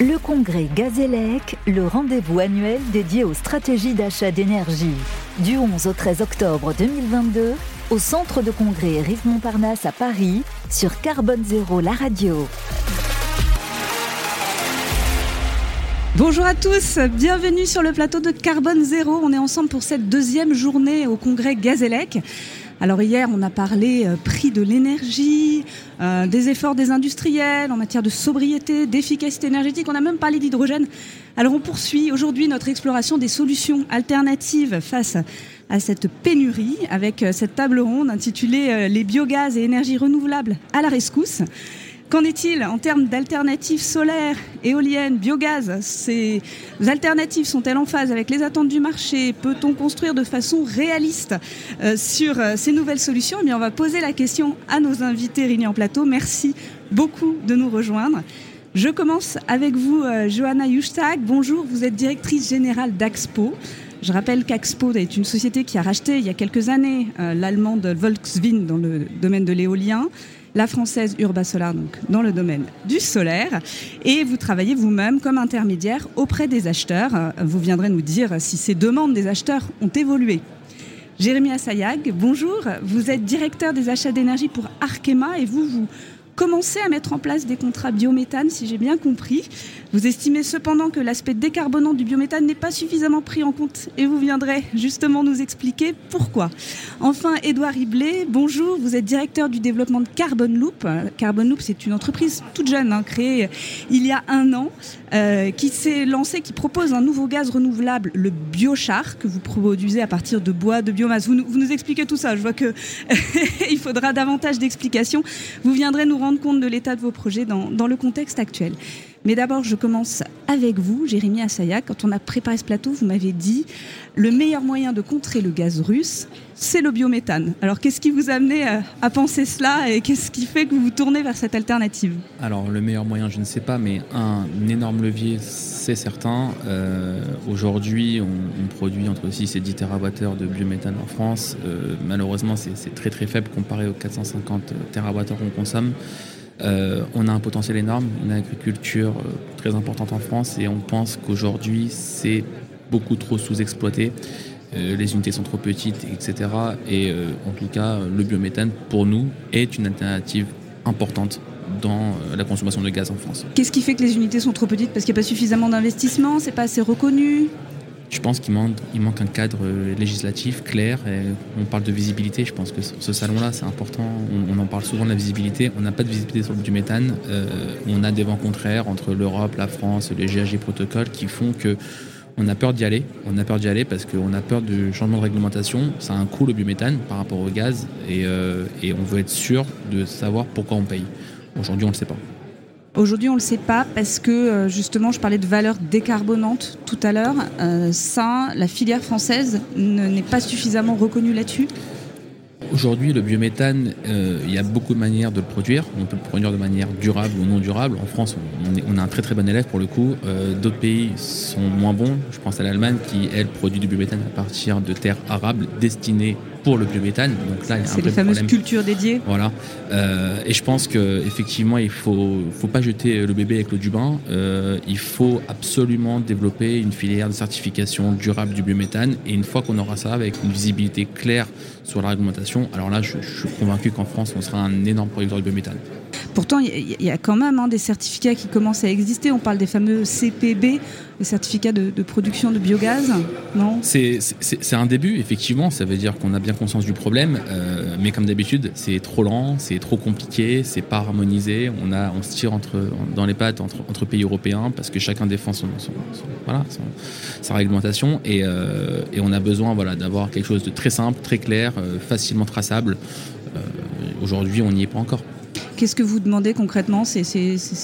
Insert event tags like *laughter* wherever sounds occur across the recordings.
Le congrès Gazélec, le rendez-vous annuel dédié aux stratégies d'achat d'énergie. Du 11 au 13 octobre 2022, au centre de congrès Rive Montparnasse à Paris, sur Carbone Zéro, la radio. Bonjour à tous, bienvenue sur le plateau de Carbone Zéro. On est ensemble pour cette deuxième journée au congrès Gazélec. Alors hier, on a parlé euh, prix de l'énergie, euh, des efforts des industriels en matière de sobriété, d'efficacité énergétique. On a même parlé d'hydrogène. Alors on poursuit aujourd'hui notre exploration des solutions alternatives face à cette pénurie avec euh, cette table ronde intitulée Les biogaz et énergies renouvelables à la rescousse. Qu'en est-il en termes d'alternatives solaires, éoliennes, biogaz? Ces alternatives sont-elles en phase avec les attentes du marché? Peut-on construire de façon réaliste euh, sur euh, ces nouvelles solutions? Eh On va poser la question à nos invités réunis en plateau. Merci beaucoup de nous rejoindre. Je commence avec vous, euh, Johanna Justag. Bonjour, vous êtes directrice générale d'Axpo. Je rappelle qu'Axpo est une société qui a racheté il y a quelques années l'allemande Volkswagen dans le domaine de l'éolien la française Urba Solar, donc dans le domaine du solaire. Et vous travaillez vous-même comme intermédiaire auprès des acheteurs. Vous viendrez nous dire si ces demandes des acheteurs ont évolué. Jérémy Assayag, bonjour. Vous êtes directeur des achats d'énergie pour Arkema et vous, vous commencez à mettre en place des contrats biométhane, si j'ai bien compris. Vous estimez cependant que l'aspect décarbonant du biométhane n'est pas suffisamment pris en compte et vous viendrez justement nous expliquer pourquoi. Enfin, Édouard Riblet, bonjour, vous êtes directeur du développement de Carbon Loop. Carbon Loop, c'est une entreprise toute jeune, hein, créée il y a un an, euh, qui s'est lancée, qui propose un nouveau gaz renouvelable, le biochar, que vous produisez à partir de bois, de biomasse. Vous nous, expliquez tout ça, je vois qu'il *laughs* faudra davantage d'explications. Vous viendrez nous rendre compte de l'état de vos projets dans le contexte actuel. Mais d'abord, je commence avec vous, Jérémy Assaya. Quand on a préparé ce plateau, vous m'avez dit le meilleur moyen de contrer le gaz russe, c'est le biométhane. Alors, qu'est-ce qui vous a amené à, penser cela et qu'est-ce qui fait que vous vous tournez vers cette alternative? Alors, le meilleur moyen, je ne sais pas, mais un, énorme levier, c'est certain. Euh, aujourd'hui, on, produit entre 6 et 10 TWh de biométhane en France. Euh, malheureusement, c'est très très faible comparé aux 450 TWh qu'on consomme. Euh, on a un potentiel énorme, une agriculture euh, très importante en France et on pense qu'aujourd'hui c'est beaucoup trop sous-exploité. Euh, les unités sont trop petites, etc. Et en tout cas, le biométhane, pour nous, est une alternative importante dans la consommation de gaz en France. Qu'est-ce qui fait que les unités sont trop petites? Parce qu'il n'y a pas suffisamment d'investissement, c'est pas assez reconnu? Je pense qu'il manque, un cadre législatif clair. on parle de visibilité. Je pense que ce salon-là, c'est important. On, en parle souvent de la visibilité. On n'a pas de visibilité sur du méthane. Euh, on a des vents contraires entre l'Europe, la France, les GHG protocoles qui font que on a peur d'y aller. On a peur d'y aller parce qu'on a peur du changement de réglementation. Ça a un coût le biométhane par rapport au gaz et, euh, et on veut être sûr de savoir pourquoi on paye. Aujourd'hui, on ne le sait pas. Aujourd'hui, on ne le sait pas parce que euh, justement, je parlais de valeur décarbonante tout à l'heure. Euh, ça, la filière française n'est pas suffisamment reconnue là-dessus. Aujourd'hui, le biométhane, euh, il y a beaucoup de manières de le produire. On peut le produire de manière durable ou non durable. En France, on, on a un très très bon élève pour le coup. D'autres pays sont moins bons. Je pense à l'Allemagne qui, elle, produit du biométhane à partir de terres arables destinées pour le biométhane. Donc là, c'est les fameuses cultures dédiées. Voilà. Euh, et je pense que effectivement, il faut, faut pas jeter le bébé avec l'eau du bain. Euh, il faut absolument développer une filière de certification durable du biométhane. Et une fois qu'on aura ça, avec une visibilité claire sur la réglementation, alors là, je, je suis convaincu qu'en France, on sera un énorme producteur de biométhane. Pourtant, il y, a quand même hein, des certificats qui commencent à exister. On parle des fameux CPB, les certificats de, production de biogaz, non? C'est un début, effectivement. Ça veut dire qu'on a bien conscience du problème. Euh, mais comme d'habitude, c'est trop lent, c'est trop compliqué, c'est pas harmonisé. On, a, on se tire entre, dans les pattes entre, pays européens parce que chacun défend son, voilà, sa réglementation. Et, euh, et, on a besoin voilà, d'avoir quelque chose de très simple, très clair, euh, facilement traçable. Aujourd'hui, on n'y est pas encore. Qu'est-ce que vous demandez concrètement? C'est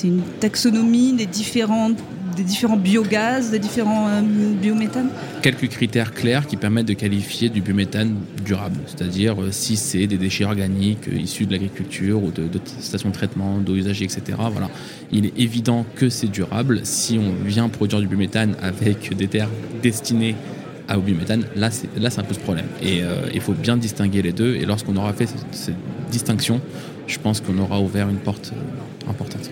une taxonomie des différents, des différents biogaz, des différents euh, biométhanes Quelques critères clairs qui permettent de qualifier du biométhane durable, c'est-à-dire euh, si c'est des déchets organiques euh, issus de l'agriculture ou de, stations de traitement, d'eau usagée, etc. Voilà. Il est évident que c'est durable. Si on vient produire du biométhane avec des terres destinées au biométhane, là c'est, là c'est un peu ce problème. Et il faut bien distinguer les deux. Et lorsqu'on aura fait cette distinction, je pense qu'on aura ouvert une porte euh, importante.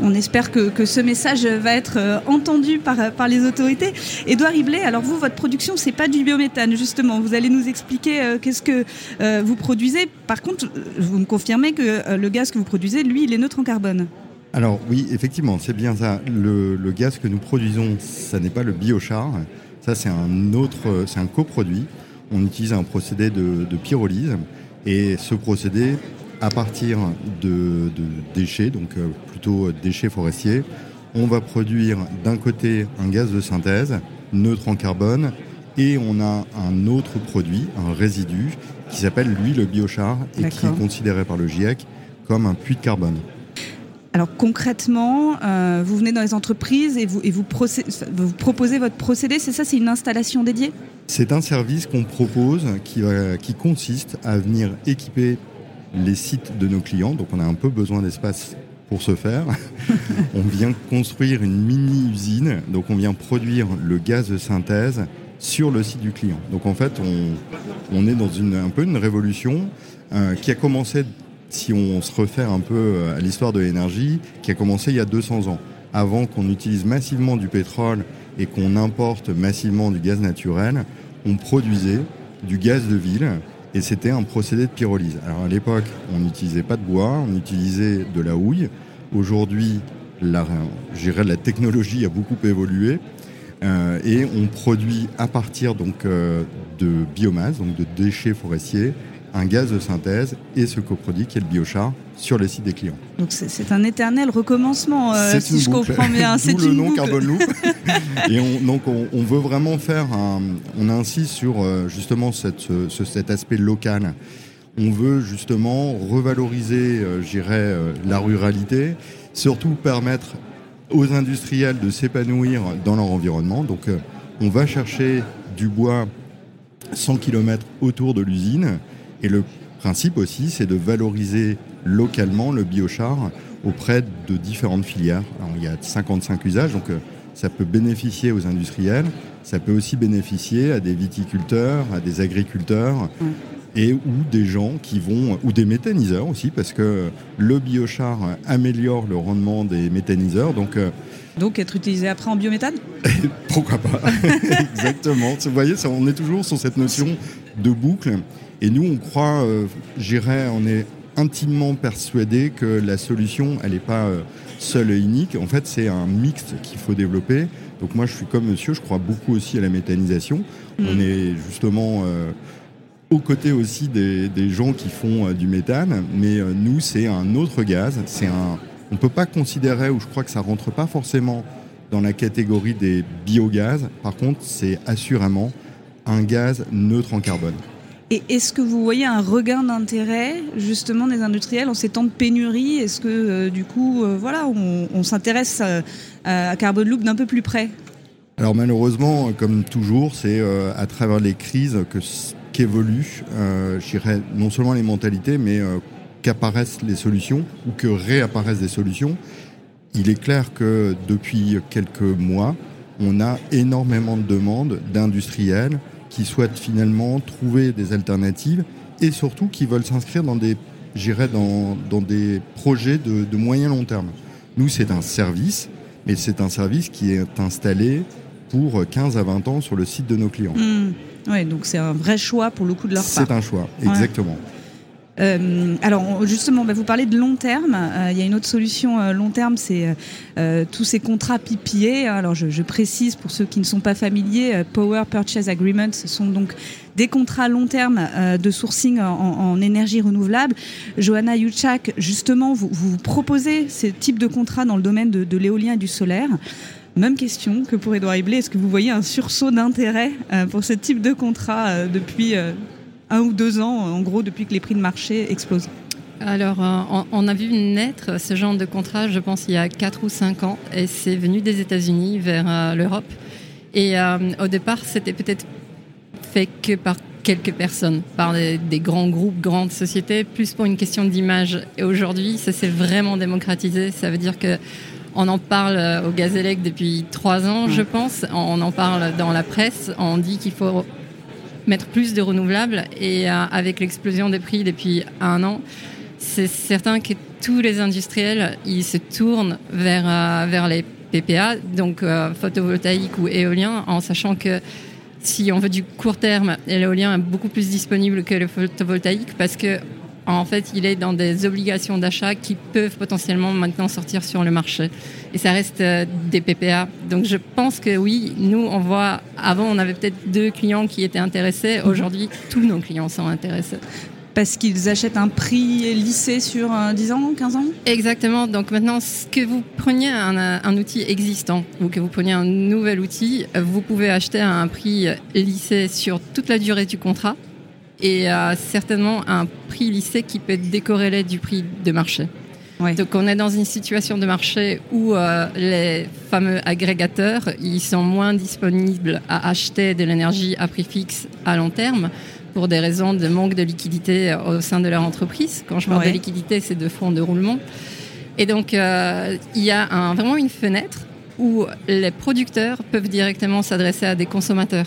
On espère que, ce message va être euh, entendu par, les autorités. Édouard Riblet, alors vous, votre production, c'est pas du biométhane, justement. Vous allez nous expliquer euh, qu'est-ce que euh, vous produisez. Par contre, vous me confirmez que le gaz que vous produisez, lui, il est neutre en carbone. Alors oui, effectivement, c'est bien ça. Le, gaz que nous produisons, ça n'est pas le biochar. Ça, c'est un autre, c'est un coproduit. On utilise un procédé de, de pyrolyse. Et ce procédé à partir de, déchets, donc euh, plutôt déchets forestiers, on va produire d'un côté un gaz de synthèse neutre en carbone et on a un autre produit, un résidu, qui s'appelle lui le biochar et qui est considéré par le GIEC comme un puits de carbone. Alors concrètement, euh, vous venez dans les entreprises et vous, et vous, vous proposez votre procédé, c'est ça, c'est une installation dédiée? C'est un service qu'on propose qui, qui consiste à venir équiper les sites de nos clients. Donc on a un peu besoin d'espace pour ce faire. *laughs* on vient construire une mini-usine, donc on vient produire le gaz de synthèse sur le site du client. Donc en fait, on, est dans une, un peu une révolution euh, qui a commencé, si on se réfère un peu euh, à l'histoire de l'énergie, qui a commencé il y a 200 ans. Avant qu'on utilise massivement du pétrole et qu'on importe massivement du gaz naturel, on produisait du gaz de ville et c'était un procédé de pyrolyse. Alors à l'époque, on n'utilisait pas de bois, on utilisait de la houille. Aujourd'hui, la, la technologie a beaucoup évolué euh, et on produit à partir donc euh, de biomasse, donc de déchets forestiers, un gaz de synthèse et ce coproduit qui est le biochar sur les sites des clients. Donc c'est un éternel recommencement, euh, si je comprends bien. *laughs* C'est le nom Carbon Loop. *laughs* et on, donc on, veut vraiment faire un, on insiste sur euh, justement cette, cet aspect local. On veut justement revaloriser, euh, j'irais, la ruralité, surtout permettre aux industriels de s'épanouir dans leur environnement. Donc on va chercher du bois 100 km autour de l'usine et le principe aussi, c'est de valoriser localement le biochar auprès de différentes filières. il y a 55 usages, donc euh, ça peut bénéficier aux industriels, ça peut aussi bénéficier à des viticulteurs, à des agriculteurs. Et ou des gens qui vont, ou des méthaniseurs aussi, parce que le biochar améliore le rendement des méthaniseurs. Donc, euh, donc être utilisé après en biométhane? *laughs* Pourquoi pas? *laughs* Exactement. Vous voyez, on est toujours sur cette notion de boucle. Et nous, on croit, euh, j'irais, on est intimement persuadé que la solution, elle n'est pas euh, seule et unique. En fait, c'est un mixte qu'il faut développer. Donc moi, je suis comme monsieur, je crois beaucoup aussi à la méthanisation. Mm. On est justement euh, aux côtés aussi des, gens qui font du méthane, mais nous, c'est un autre gaz. C'est un, on ne peut pas considérer, ou je crois que ça rentre pas forcément dans la catégorie des biogaz. Par contre, c'est assurément un gaz neutre en carbone. Et est-ce que vous voyez un regain d'intérêt justement des industriels en ces temps de pénurie? Est-ce que euh, du coup, euh, voilà, on, s'intéresse à, Carbon Loop d'un peu plus près? Alors malheureusement, comme toujours, c'est euh, à travers les crises que qu'évoluent, je dirais, non seulement les mentalités, mais qu'apparaissent les solutions ou que réapparaissent des solutions. Il est clair que depuis quelques mois, on a énormément de demandes d'industriels qui souhaitent finalement trouver des alternatives et surtout qui veulent s'inscrire dans des, dans, dans des projets de, de moyen long terme. Nous, c'est un service, mais c'est un service qui est installé pour 15 à 20 ans sur le site de nos clients. Mmh. Oui, donc c'est un vrai choix pour le coup de leur part. C'est un choix, exactement. Euh, alors justement, bah, vous parlez de long terme. Euh, il y a une autre solution euh, long terme, c'est tous ces contrats PPA. Alors je, précise pour ceux qui ne sont pas familiers, Power Purchase Agreements, ce sont donc des contrats long terme de sourcing en, énergie renouvelable. Johanna Yuchak, justement, vous, proposez ces types de contrats dans le domaine de, l'éolien et du solaire. Même question que pour Edouard Iblé. Est-ce que vous voyez un sursaut d'intérêt pour ce type de contrat depuis un ou deux ans, en gros, depuis que les prix de marché explosent alors, euh, on a vu naître ce genre de contrat, je pense, il y a 4 ou 5 ans, et c'est venu des États-Unis vers euh, l'Europe. Et euh, au départ, c'était peut-être fait que par quelques personnes, par des, grands groupes, grandes sociétés, plus pour une question d'image. Et aujourd'hui, ça s'est vraiment démocratisé. Ça veut dire que on en parle au Gazélec depuis trois ans, je pense. On en parle dans la presse. On dit qu'il faut mettre plus de renouvelables. Et euh, avec l'explosion des prix depuis un an, c'est certain que tous les industriels, ils se tournent vers, euh, vers les PPA, donc euh, photovoltaïque ou éolien, en sachant que si on veut du court terme, l'éolien est beaucoup plus disponible que le photovoltaïque parce que en fait, il est dans des obligations d'achat qui peuvent potentiellement maintenant sortir sur le marché. Et ça reste euh, des PPA. Donc je pense que oui, nous, on voit, avant, on avait peut-être deux clients qui étaient intéressés. Aujourd'hui, tous nos clients sont intéressés parce qu'ils achètent un prix lissé sur 10 euh, ans, 15 ans? Exactement. Donc maintenant, que vous preniez un, outil existant ou que vous preniez un nouvel outil, vous pouvez acheter à un prix lissé sur toute la durée du contrat et euh, certainement un prix lissé qui peut être décorrélé du prix de marché. Donc on est dans une situation de marché où euh, les fameux agrégateurs, ils sont moins disponibles à acheter de l'énergie à prix fixe à long terme pour des raisons de manque de liquidité au sein de leur entreprise. Quand je parle de liquidité, c'est de fonds de roulement. Et donc, euh, il y a un, vraiment une fenêtre où les producteurs peuvent directement s'adresser à des consommateurs.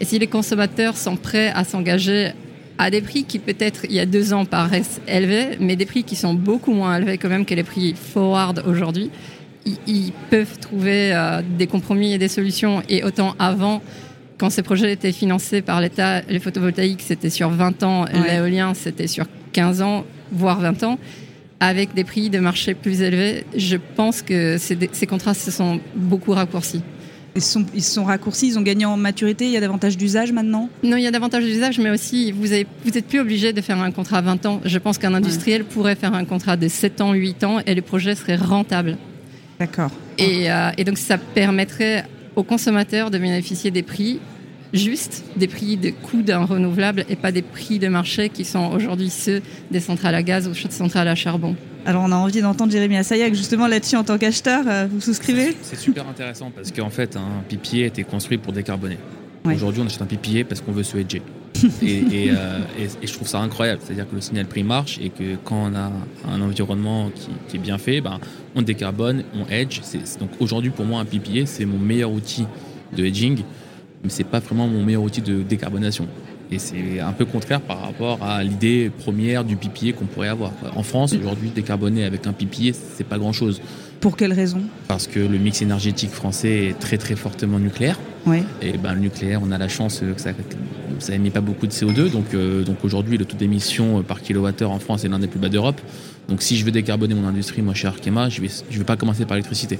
Et si les consommateurs sont prêts à s'engager à des prix qui peut-être il y a deux ans paraissent élevés, mais des prix qui sont beaucoup moins élevés quand même que les prix forward aujourd'hui, ils, peuvent trouver euh, des compromis et des solutions. Et autant avant, quand ces projets étaient financés par l'État, les photovoltaïques, c'était sur 20 ans, l'éolien, c'était sur 15 ans, voire 20 ans, avec des prix de marché plus élevés. Je pense que ces, contrats se sont beaucoup raccourcis. Ils sont, ils sont raccourcis, ils ont gagné en maturité, il y a davantage d'usage maintenant? Non, il y a davantage d'usage, mais aussi vous n'êtes vous êtes plus obligé de faire un contrat à 20 ans. Je pense qu'un industriel pourrait faire un contrat de 7 ans, 8 ans et le projet serait rentable. D'accord. Et, euh, et donc ça permettrait aux consommateurs de bénéficier des prix justes, des prix de coût d'un renouvelable et pas des prix de marché qui sont aujourd'hui ceux des centrales à gaz ou des centrales à charbon. Alors on a envie d'entendre Jérémy Assayac justement là-dessus en tant qu'acheteur, euh, vous souscrivez C'est super intéressant parce qu'en fait un pipier a été construit pour décarboner. Aujourd'hui on achète un pipier parce qu'on veut se hedger. *laughs* Euh, et, je trouve ça incroyable, c'est-à-dire que le signal prix marche et que quand on a un environnement qui, est bien fait, ben, on décarbone, on hedge. donc aujourd'hui pour moi un pipier c'est mon meilleur outil de hedging mais c'est pas vraiment mon meilleur outil de décarbonation. Et c'est un peu contraire par rapport à l'idée première du pipier qu'on pourrait avoir. En France, aujourd'hui, décarboner avec un pipier, c'est pas grand chose. Pour quelle raison? Parce que le mix énergétique français est très très fortement nucléaire. Et ben, le nucléaire, on a la chance que ça, ça émet pas beaucoup de CO2. Donc, euh, donc aujourd'hui, le taux d'émission par kilowattheure en France est l'un des plus bas d'Europe. Donc si je veux décarboner mon industrie, moi chez Arkema, je vais, je vais pas commencer par l'électricité.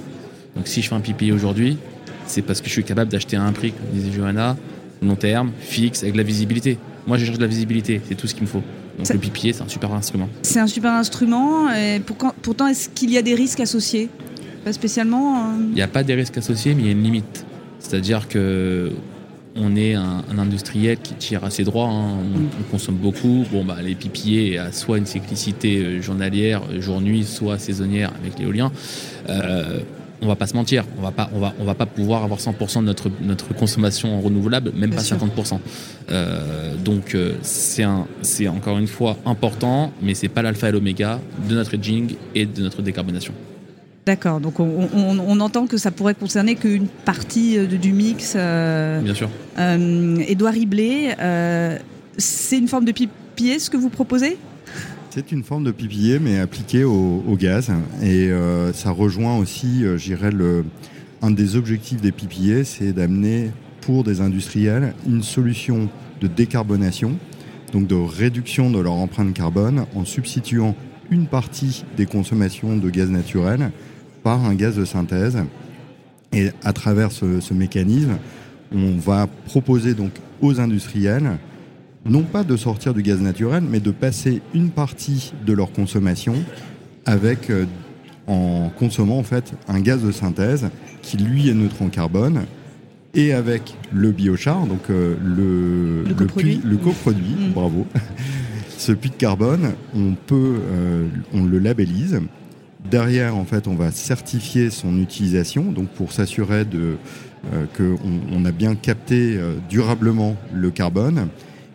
Donc si je fais un pipier aujourd'hui, c'est parce que je suis capable d'acheter à un prix, comme disait Johanna, long terme, fixe, avec la visibilité. Moi, je cherche de la visibilité, c'est tout ce qu'il me faut. Donc le pipier, c'est un super instrument. C'est un super instrument, et pourtant, est-ce qu'il y a des risques associés? Pas spécialement hein Il n'y a pas des risques associés, mais il y a une limite. C'est-à-dire que on est un, industriel qui tire assez droit, hein. mm. on, consomme beaucoup. Bon, bah, les pipiers a soit une cyclicité euh, journalière, jour-nuit, soit saisonnière avec l'éolien. Euh, on va pas se mentir, on va pas, on va, on va pas pouvoir avoir 100% de notre, notre consommation renouvelable, même pas 50%. Euh, donc euh, c'est un, c'est encore une fois important, mais c'est pas l'alpha et l'oméga de notre hedging et de notre décarbonation. D'accord, donc on, entend que ça pourrait concerner qu'une partie euh, du mix. Bien sûr. Edouard Riblet, c'est une forme de pipier ce que vous proposez? C'est une forme de pipier, mais appliquée au, gaz. Et euh, ça rejoint aussi, euh, j'irais, un des objectifs des pipiers, c'est d'amener pour des industriels une solution de décarbonation, donc de réduction de leur empreinte carbone, en substituant une partie des consommations de gaz naturel par un gaz de synthèse. Et à travers ce, ce mécanisme, on va proposer donc aux industriels non pas de sortir du gaz naturel, mais de passer une partie de leur consommation avec, euh, en consommant en fait un gaz de synthèse qui lui est neutre en carbone et avec le biochar, donc euh, le, le, coproduit, le coproduit mm. bravo. Ce puits de carbone, on peut, euh, on le labellise. Derrière, en fait, on va certifier son utilisation, donc pour s'assurer de qu'on on a bien capté durablement le carbone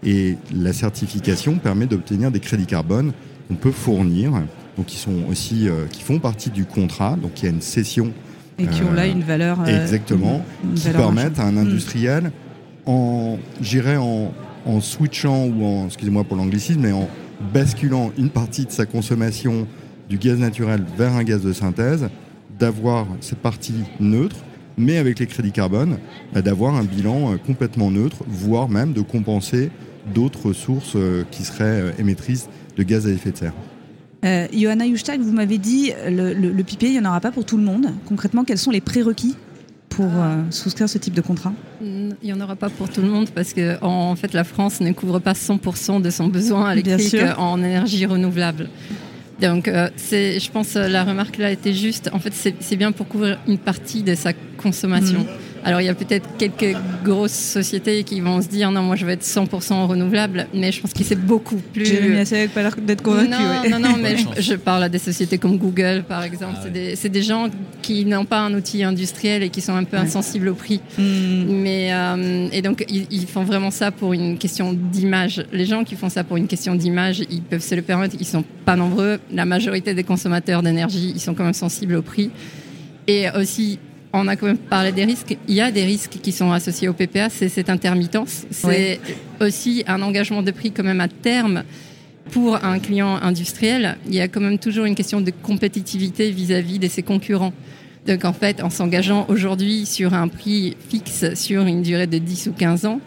et la certification permet d'obtenir des crédits carbone qu'on peut fournir, donc qui sont aussi euh, qui font partie du contrat, donc il y a une cession et qui ont là une valeur euh, exactement, qui permettent à un industriel, en j'irais en, en switchant ou en excusez-moi pour l'anglicisme, mais en, basculant une partie de sa consommation du gaz naturel vers un gaz de synthèse, d'avoir cette partie neutre, mais avec les crédits carbone, bah, d'avoir un bilan euh, complètement neutre, voire même de compenser d'autres sources euh, qui seraient euh, émettrices de gaz à effet de serre. Euh, Johanna vous m'avez dit le, le, le il n'y en aura pas pour tout le monde. Concrètement, quels sont les prérequis pour souscrire ce type de contrat? Il n'y en aura pas pour tout le monde parce que en fait la France ne couvre pas 100% de son besoin électrique en énergie renouvelable. Donc, euh, c'est, je pense, la remarque là était juste. En fait, c'est bien pour couvrir une partie de sa consommation. Mm. Alors il y a peut-être quelques grosses sociétés qui vont se dire non moi je vais être 100% renouvelable, mais je pense que c'est beaucoup plus. Jérémy Assayag pas l'air d'être convaincu. Non, non, non, *laughs* mais je, parle à des sociétés comme Google par exemple. Ah c'est des, gens qui n'ont pas un outil industriel et qui sont un peu insensibles au prix. Mm. Mais euh, et donc ils, font vraiment ça pour une question d'image. Les gens qui font ça pour une question d'image, ils peuvent se le permettre. Ils sont pas nombreux. La majorité des consommateurs d'énergie, ils sont quand même sensibles au prix. Et aussi, on a quand même parlé des risques. Il y a des risques qui sont associés au PPA, c'est cette intermittence. C'est aussi un engagement de prix quand même à terme pour un client industriel. Il y a quand même toujours une question de compétitivité vis-à-vis de ses concurrents. Donc en fait, en s'engageant aujourd'hui sur un prix fixe sur une durée de 10 ou 15 ans,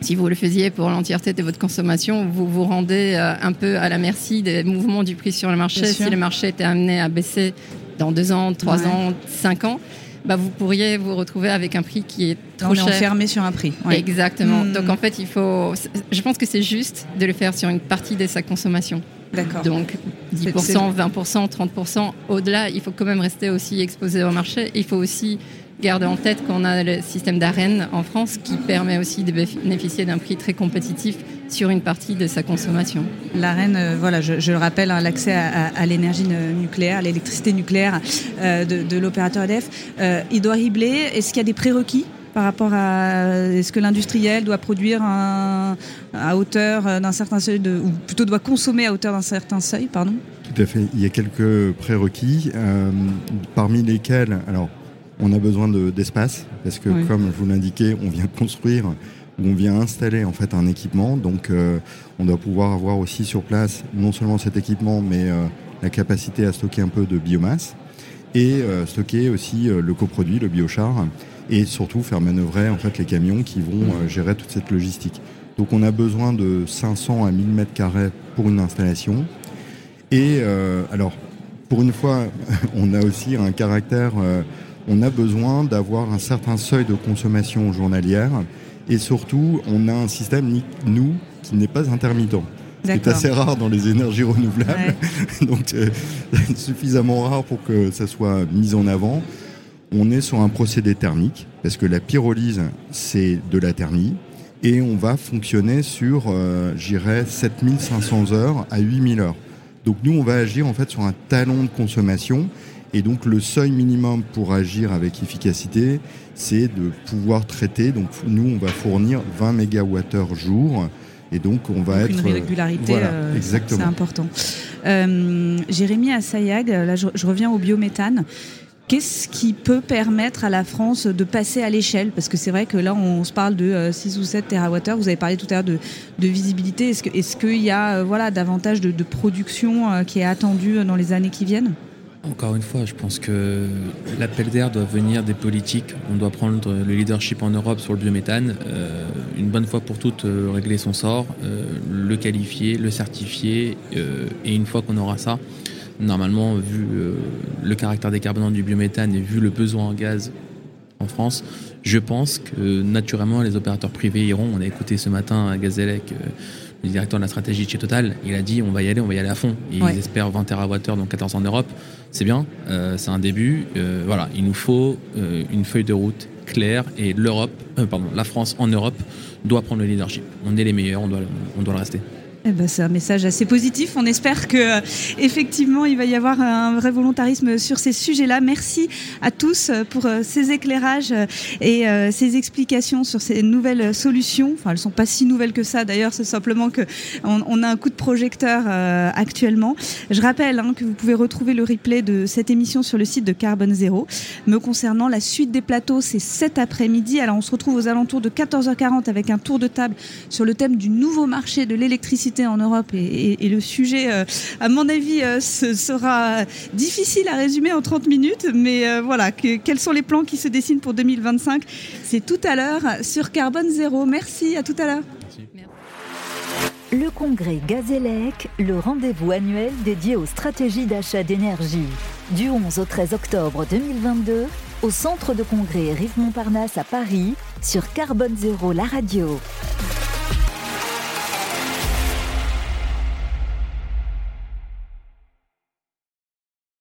si vous le faisiez pour l'entièreté de votre consommation, vous vous rendez euh, un peu à la merci des mouvements du prix sur le marché. Si le marché était amené à baisser dans 2 ans, 3 ans, 5 ans, bah, vous pourriez vous retrouver avec un prix qui est trop On cher. On est enfermé sur un prix. Exactement. Hmm. Donc en fait, il faut. Je pense que c'est juste de le faire sur une partie de sa consommation. D'accord. Donc 10%, 20%, 30%. Au-delà, il faut quand même rester aussi exposé au marché. Il faut aussi garder en tête qu'on a le système d'arène en France qui permet aussi de bénéficier d'un prix très compétitif sur une partie de sa consommation. L'AREN, euh, voilà, je, le rappelle, hein, l'accès à, l'énergie nucléaire, à l'électricité nucléaire euh, de, l'opérateur EDF. Euh, il doit ribler. Est-ce qu'il y a des prérequis par rapport à est-ce que l'industriel doit produire à hauteur d'un certain seuil de, ou plutôt doit consommer à hauteur d'un certain seuil, pardon? Tout à fait. Il y a quelques prérequis, parmi lesquels, alors, on a besoin d'espace parce que, comme je vous l'indiquais, on vient construire où on vient installer en fait un équipement. Donc euh, on doit pouvoir avoir aussi sur place non seulement cet équipement, mais euh, la capacité à stocker un peu de biomasse et euh, stocker aussi le coproduit, le biochar, et surtout faire manœuvrer en fait les camions qui vont gérer toute cette logistique. Donc on a besoin de 500 à 1000 mètres carrés pour une installation. Et alors pour une fois, *laughs* on a aussi un caractère, on a besoin d'avoir un certain seuil de consommation journalière et surtout, on a un système, nous, qui n'est pas intermittent. C'est assez rare dans les énergies renouvelables. *laughs* Donc, c'est *laughs* suffisamment rare pour que ça soit mis en avant. On est sur un procédé thermique, parce que la pyrolyse, c'est de la thermie. Et on va fonctionner sur, euh, j'irais, 7500 heures à 8000 heures. Donc, nous, on va agir en fait sur un talon de consommation et donc le seuil minimum pour agir avec efficacité, c'est de pouvoir traiter. Donc nous, on va fournir 20 MWh jour. Et donc, on va être. Une régularité, euh, c'est important. Euh, Jérémy Assayag, là, je, reviens au biométhane. Qu'est-ce qui peut permettre à la France de passer à l'échelle? Parce que c'est vrai que là, on se parle de 6 euh, ou 7 TWh. Vous avez parlé tout à l'heure de, visibilité. Est-ce qu'il est y a voilà, davantage de, de production qui est attendue dans les années qui viennent? Encore une fois, je pense que l'appel d'air doit venir des politiques. On doit prendre le leadership en Europe sur le biométhane, euh, une bonne fois pour toutes euh, régler son sort, euh, le qualifier, le certifier, et une fois qu'on aura ça, normalement, vu le caractère décarbonant du biométhane et vu le besoin en gaz en France, je pense que naturellement les opérateurs privés iront. On a écouté ce matin à Gazélec le directeur de la stratégie de chez Total, il a dit on va y aller, on va y aller à fond. Ils espèrent 20 TWh, donc 14 en Europe. C'est bien, euh, c'est un début. Euh, voilà, il nous faut euh, une feuille de route claire et l'Europe, pardon, la France en Europe doit prendre le leadership. On est les meilleurs, on doit, on doit le rester. Eh ben, c'est un message assez positif. On espère que euh, effectivement il va y avoir un vrai volontarisme sur ces sujets-là. Merci à tous euh, pour euh, ces éclairages et ces explications sur ces nouvelles solutions. Enfin, elles sont pas si nouvelles que ça. D'ailleurs, c'est simplement que on, a un coup de projecteur actuellement. Je rappelle hein, que vous pouvez retrouver le replay de cette émission sur le site de Carbone Zéro. Me concernant la suite des plateaux, c'est cet après-midi. Alors, on se retrouve aux alentours de 14h40 avec un tour de table sur le thème du nouveau marché de l'électricité en Europe et, le sujet, à mon avis, ce sera difficile à résumer en 30 minutes, mais voilà, quels sont les plans qui se dessinent pour 2025 C'est tout à l'heure sur Carbone Zéro. Merci, à tout à l'heure. Le congrès Gazélec, le rendez-vous annuel dédié aux stratégies d'achat d'énergie. Du 11 au 13 octobre 2022, au centre de congrès Rive Montparnasse à Paris, sur Carbone Zéro, la radio.